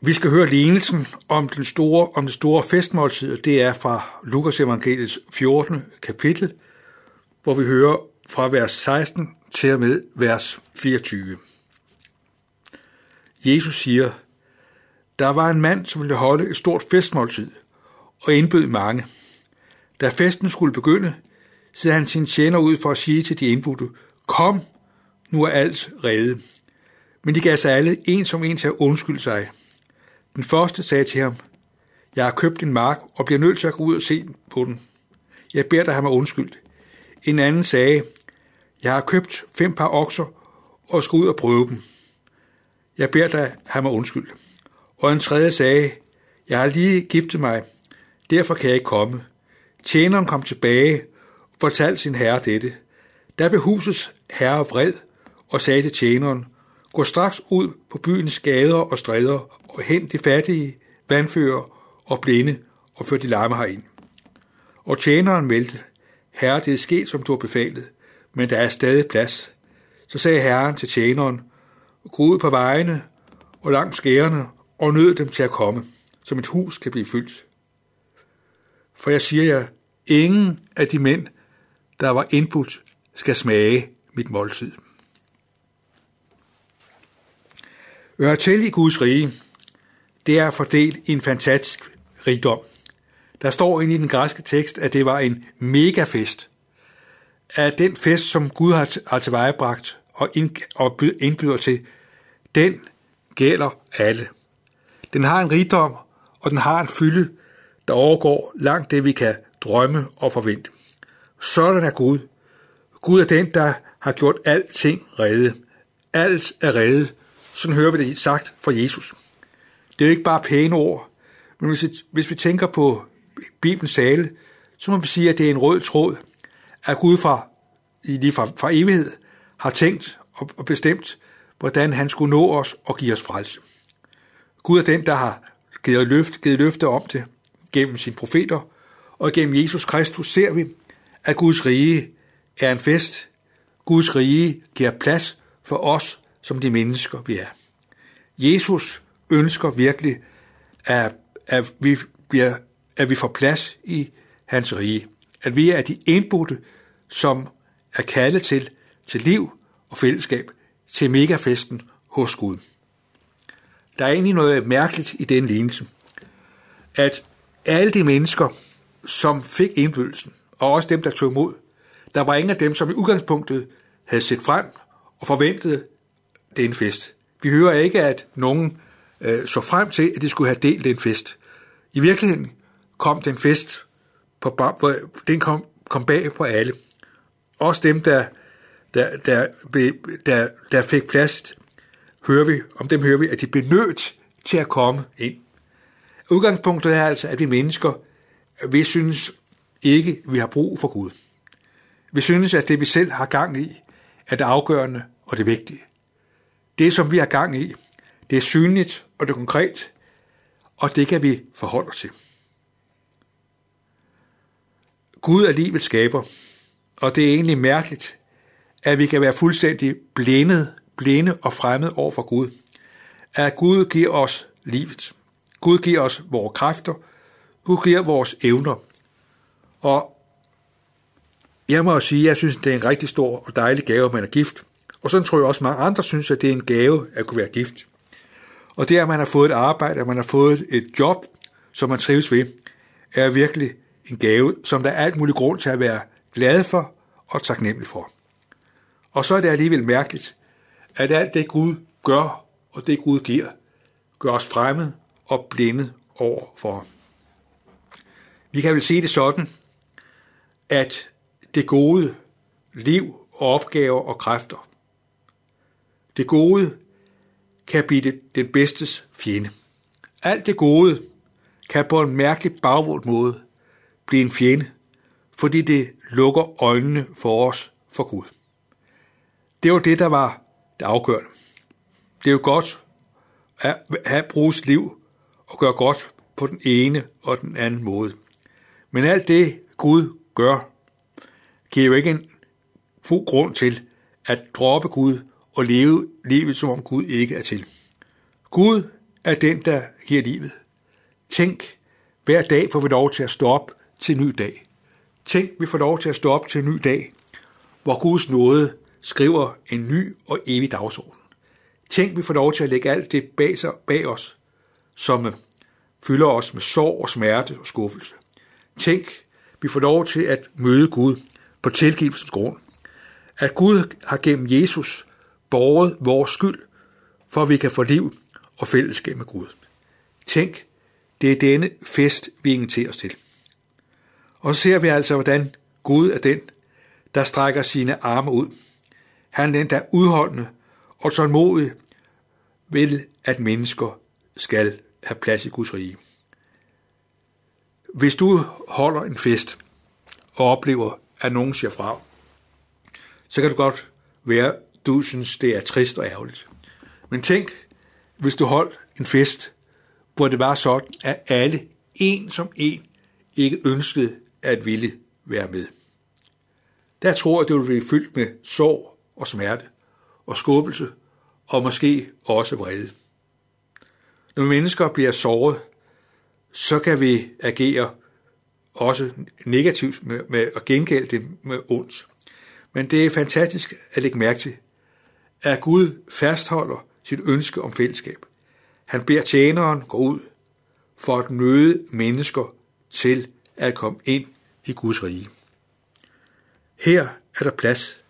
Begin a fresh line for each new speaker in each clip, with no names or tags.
Vi skal høre lignelsen om, den store, om det store festmåltid, det er fra Lukas evangeliets 14. kapitel, hvor vi hører fra vers 16 til og med vers 24. Jesus siger, der var en mand, som ville holde et stort festmåltid, og indbød mange. Da festen skulle begynde, sendte han sin tjener ud for at sige til de indbudte, kom, nu er alt reddet. Men de gav sig alle en som en til at undskylde sig. Den første sagde til ham, jeg har købt en mark og bliver nødt til at gå ud og se på den. Jeg beder dig have mig undskyldt. En anden sagde, jeg har købt fem par okser og skal ud og prøve dem. Jeg beder dig have mig undskyld. Og en tredje sagde, jeg har lige giftet mig, derfor kan jeg ikke komme. Tjeneren kom tilbage og fortalte sin herre dette. Der blev husets herre vred og sagde til tjeneren, gå straks ud på byens gader og stræder og hent de fattige, vandfører og blinde og før de larme herind. Og tjeneren meldte, herre, det er sket, som du har befalet, men der er stadig plads. Så sagde herren til tjeneren, gå ud på vejene og langs skærene og nød dem til at komme, så mit hus kan blive fyldt. For jeg siger jer, ingen af de mænd, der var indbudt, skal smage mit måltid. Hør til i Guds rige, det er fordelt i en fantastisk rigdom. Der står inde i den græske tekst, at det var en megafest. At den fest, som Gud har tilvejebragt og indbyder til, den gælder alle. Den har en rigdom, og den har en fylde, der overgår langt det, vi kan drømme og forvente. Sådan er Gud. Gud er den, der har gjort alting redde. Alt er reddet. Sådan hører vi det sagt fra Jesus. Det er jo ikke bare pæne ord, men hvis vi, hvis vi tænker på Bibelens sale, så må vi sige, at det er en rød tråd, at Gud fra, lige fra, fra evighed har tænkt og bestemt, hvordan han skulle nå os og give os frelse. Gud er den, der har givet løfte, givet løfte om det gennem sine profeter, og gennem Jesus Kristus ser vi, at Guds rige er en fest. Guds rige giver plads for os som de mennesker, vi er. Jesus ønsker virkelig, at, at, vi, bliver, at vi får plads i hans rige. At vi er de indbudte, som er kaldet til, til liv og fællesskab, til megafesten hos Gud. Der er egentlig noget mærkeligt i den lignelse, at alle de mennesker, som fik indbydelsen, og også dem, der tog imod, der var ingen af dem, som i udgangspunktet havde set frem og forventet den fest. Vi hører ikke, at nogen øh, så frem til, at de skulle have delt den fest. I virkeligheden kom den fest, på, på, den kom, kom bag på alle. Også dem, der, der, der, der, der fik plads, hører vi, om dem hører vi, at de blev nødt til at komme ind. Udgangspunktet er altså, at vi mennesker, vi synes ikke, vi har brug for Gud. Vi synes, at det vi selv har gang i, er det afgørende og det vigtige. Det, som vi har gang i, det er synligt og det er konkret, og det kan vi forholde os til. Gud er livets skaber, og det er egentlig mærkeligt, at vi kan være fuldstændig blændet, blinde og fremmed over for Gud. At Gud giver os livet. Gud giver os vores kræfter. Gud giver vores evner. Og jeg må sige, at jeg synes, det er en rigtig stor og dejlig gave, at man er gift. Og sådan tror jeg også, at mange andre synes, at det er en gave at kunne være gift. Og det, at man har fået et arbejde, at man har fået et job, som man trives ved, er virkelig en gave, som der er alt muligt grund til at være glad for og taknemmelig for. Og så er det alligevel mærkeligt, at alt det Gud gør, og det Gud giver, gør os fremmed og blinde over for. Vi kan vel sige det sådan, at det gode liv og opgaver og kræfter, det gode kan blive den bedstes fjende. Alt det gode kan på en mærkelig bagvort måde blive en fjende, fordi det lukker øjnene for os for Gud. Det var det, der var det afgørende. Det er jo godt at have bruges liv og gøre godt på den ene og den anden måde. Men alt det, Gud gør, giver jo ikke en fuld grund til at droppe Gud og leve livet, som om Gud ikke er til. Gud er den, der giver livet. Tænk, hver dag får vi lov til at stå op til en ny dag. Tænk, vi får lov til at stå op til en ny dag, hvor Guds nåde skriver en ny og evig dagsorden. Tænk, vi får lov til at lægge alt det bag, sig, bag os, som fylder os med sorg og smerte og skuffelse. Tænk, vi får lov til at møde Gud på tilgivelsens grund. At Gud har gennem Jesus båret vores skyld, for at vi kan få liv og fællesskab med Gud. Tænk, det er denne fest, vi inviterer os til. Og så ser vi altså, hvordan Gud er den, der strækker sine arme ud. Han er den, der er udholdende og tålmodig vil, at mennesker skal have plads i Guds rige. Hvis du holder en fest og oplever, at nogen siger fra, så kan det godt være, du synes, det er trist og ærgerligt. Men tænk, hvis du holdt en fest, hvor det var sådan, at alle, en som en, ikke ønskede at ville være med. Der tror jeg, det vil blive fyldt med sorg og smerte og skubbelse og måske også vrede. Når mennesker bliver såret, så kan vi agere også negativt med, med at gengælde det med ondt. Men det er fantastisk at lægge mærke til, at Gud fastholder sit ønske om fællesskab. Han beder tjeneren gå ud for at møde mennesker til at komme ind i Guds rige. Her er der plads.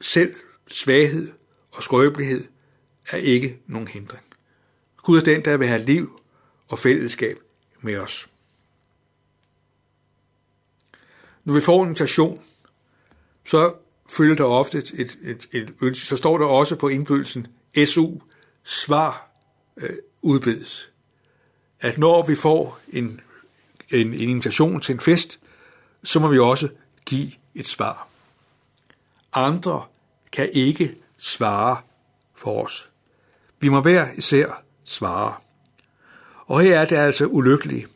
Selv svaghed og skrøbelighed er ikke nogen hindring. Gud er den, der vil have liv og fællesskab med os. Når vi får en invitation, så følger der ofte et, et, et, et ønske. Så står der også på indbydelsen SU, svar øh, udbedes. At når vi får en, en, en invitation til en fest, så må vi også give et svar. Andre kan ikke svare for os. Vi må hver især svare. Og her er det altså ulykkeligt,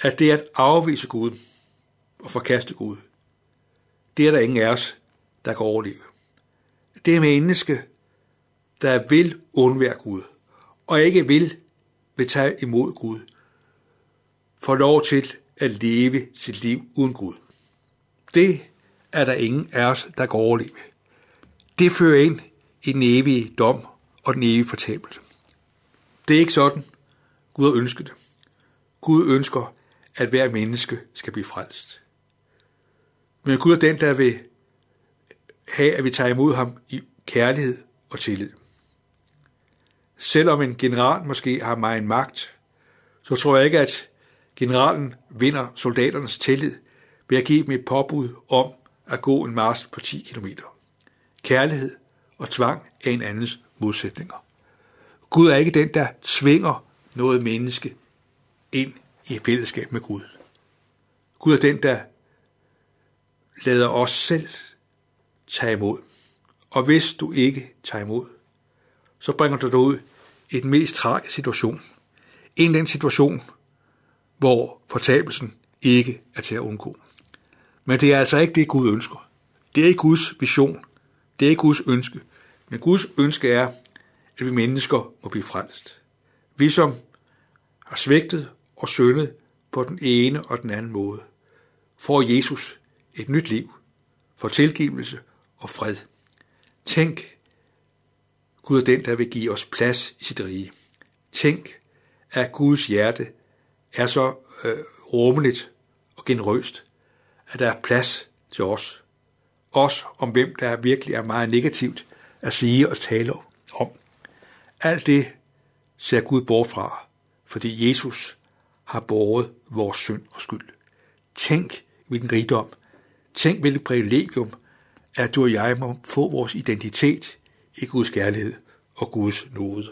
at det at afvise Gud og forkaste Gud. Det er der ingen af os, der kan overleve. Det er menneske, der vil undvære Gud, og ikke vil, vil tage imod Gud, får lov til at leve sit liv uden Gud. Det er der ingen af os, der kan overleve. Det fører ind i den evige dom og den evige fortabelse. Det er ikke sådan, Gud har ønsket det. Gud ønsker, at hver menneske skal blive frelst. Men Gud er den, der vil have, at vi tager imod ham i kærlighed og tillid. Selvom en general måske har meget magt, så tror jeg ikke, at generalen vinder soldaternes tillid ved at give dem et påbud om at gå en march på 10 km. Kærlighed og tvang er en andens modsætninger. Gud er ikke den, der tvinger noget menneske ind i fællesskab med Gud. Gud er den, der lader os selv tag imod. Og hvis du ikke tager imod, så bringer du dig ud i den mest tragiske situation. En den situation, hvor fortabelsen ikke er til at undgå. Men det er altså ikke det, Gud ønsker. Det er ikke Guds vision. Det er ikke Guds ønske. Men Guds ønske er, at vi mennesker må blive frelst. Vi som har svigtet og syndet på den ene og den anden måde, får Jesus et nyt liv, får tilgivelse og fred. Tænk, Gud er den, der vil give os plads i sit rige. Tænk, at Guds hjerte er så øh, rummeligt og generøst, at der er plads til os. Os om hvem der virkelig er meget negativt at sige og tale om. Alt det ser Gud bort fra, fordi Jesus har båret vores synd og skyld. Tænk, hvilken rigdom. Tænk, hvilket privilegium, at du og jeg må få vores identitet i Guds kærlighed og Guds nåde.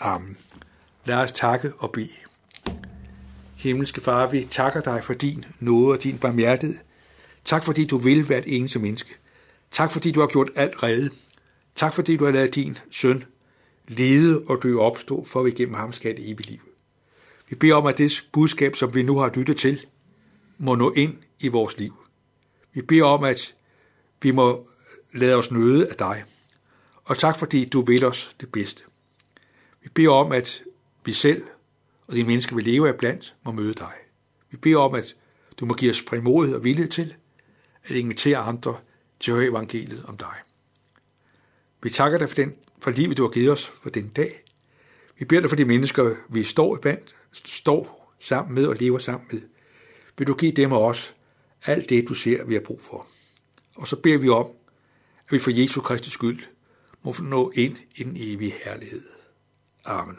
Amen. Lad os takke og bede. Himmelske Far, vi takker dig for din nåde og din barmhjertighed. Tak fordi du vil være et eneste menneske. Tak fordi du har gjort alt redde. Tak fordi du har lavet din søn lede og dø opstå, for at vi gennem ham skal et evigt liv. Vi beder om, at det budskab, som vi nu har lyttet til, må nå ind i vores liv. Vi beder om, at vi må lade os nøde af dig. Og tak fordi du vil os det bedste. Vi beder om, at vi selv og de mennesker, vi lever af blandt, må møde dig. Vi beder om, at du må give os frimodighed og villighed til at invitere andre til at høre evangeliet om dig. Vi takker dig for, den, for livet, du har givet os for den dag. Vi beder dig for de mennesker, vi står, blandt, står sammen med og lever sammen med. Vil du give dem og os alt det, du ser, vi har brug for. Og så beder vi om, at vi for Jesu Kristi skyld må nå ind i den evige herlighed. Amen.